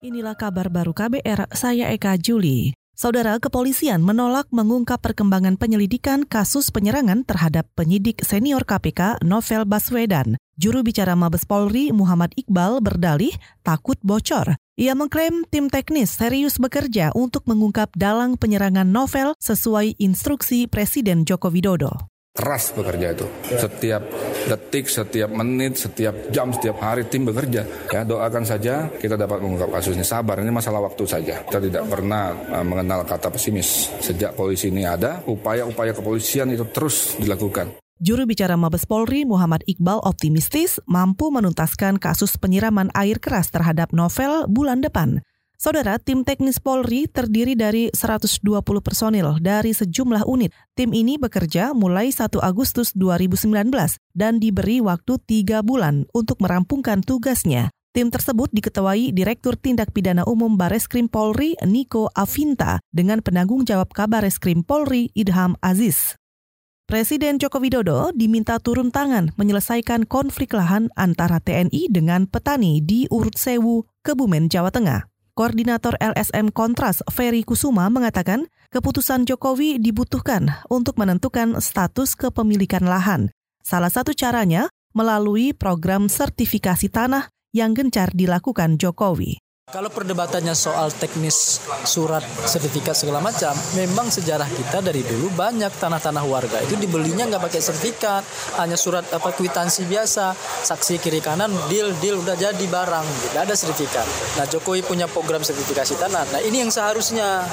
Inilah kabar baru KBR, saya Eka Juli. Saudara kepolisian menolak mengungkap perkembangan penyelidikan kasus penyerangan terhadap penyidik senior KPK Novel Baswedan. Juru bicara Mabes Polri Muhammad Iqbal berdalih takut bocor. Ia mengklaim tim teknis serius bekerja untuk mengungkap dalang penyerangan Novel sesuai instruksi Presiden Joko Widodo keras bekerja itu. Setiap detik, setiap menit, setiap jam, setiap hari tim bekerja. Ya, doakan saja kita dapat mengungkap kasusnya. Sabar, ini masalah waktu saja. Kita tidak pernah uh, mengenal kata pesimis. Sejak polisi ini ada, upaya-upaya kepolisian itu terus dilakukan. Juru bicara Mabes Polri Muhammad Iqbal optimistis mampu menuntaskan kasus penyiraman air keras terhadap novel bulan depan. Saudara, tim teknis Polri terdiri dari 120 personil dari sejumlah unit. Tim ini bekerja mulai 1 Agustus 2019 dan diberi waktu 3 bulan untuk merampungkan tugasnya. Tim tersebut diketuai Direktur Tindak Pidana Umum Bareskrim Polri Niko Avinta dengan penanggung jawab Kabareskrim Polri Idham Aziz. Presiden Joko Widodo diminta turun tangan menyelesaikan konflik lahan antara TNI dengan petani di Urut Sewu, Kebumen, Jawa Tengah. Koordinator LSM Kontras Ferry Kusuma mengatakan keputusan Jokowi dibutuhkan untuk menentukan status kepemilikan lahan. Salah satu caranya melalui program sertifikasi tanah yang gencar dilakukan Jokowi. Kalau perdebatannya soal teknis surat sertifikat segala macam, memang sejarah kita dari dulu banyak tanah-tanah warga itu dibelinya nggak pakai sertifikat, hanya surat apa kwitansi biasa, saksi kiri kanan, deal deal udah jadi barang, tidak ada sertifikat. Nah Jokowi punya program sertifikasi tanah. Nah ini yang seharusnya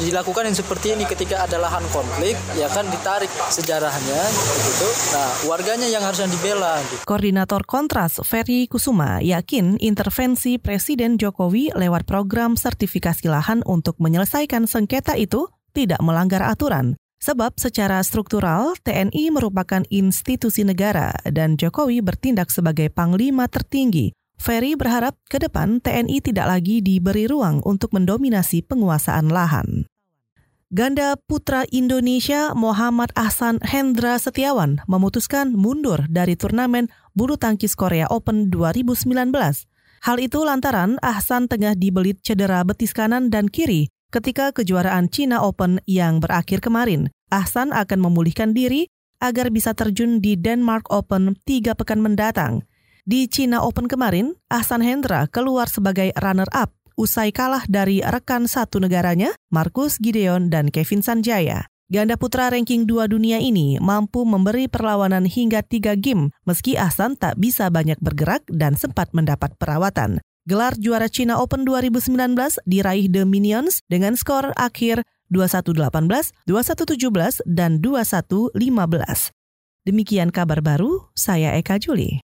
dilakukan yang seperti ini ketika ada lahan konflik, ya kan ditarik sejarahnya, begitu. Nah warganya yang harusnya dibela. Koordinator Kontras Ferry Kusuma yakin intervensi Presiden Jokowi Jokowi lewat program sertifikasi lahan untuk menyelesaikan sengketa itu tidak melanggar aturan. Sebab secara struktural TNI merupakan institusi negara dan Jokowi bertindak sebagai panglima tertinggi. Ferry berharap ke depan TNI tidak lagi diberi ruang untuk mendominasi penguasaan lahan. Ganda putra Indonesia Muhammad Ahsan Hendra Setiawan memutuskan mundur dari turnamen bulu tangkis Korea Open 2019. Hal itu lantaran Ahsan tengah dibelit cedera betis kanan dan kiri ketika kejuaraan China Open yang berakhir kemarin. Ahsan akan memulihkan diri agar bisa terjun di Denmark Open tiga pekan mendatang. Di China Open kemarin, Ahsan Hendra keluar sebagai runner-up usai kalah dari rekan satu negaranya, Marcus Gideon dan Kevin Sanjaya. Ganda putra ranking 2 dunia ini mampu memberi perlawanan hingga 3 game meski Ahsan tak bisa banyak bergerak dan sempat mendapat perawatan. Gelar juara China Open 2019 diraih The Minions dengan skor akhir 21-18, 21-17, dan 21-15. Demikian kabar baru, saya Eka Juli.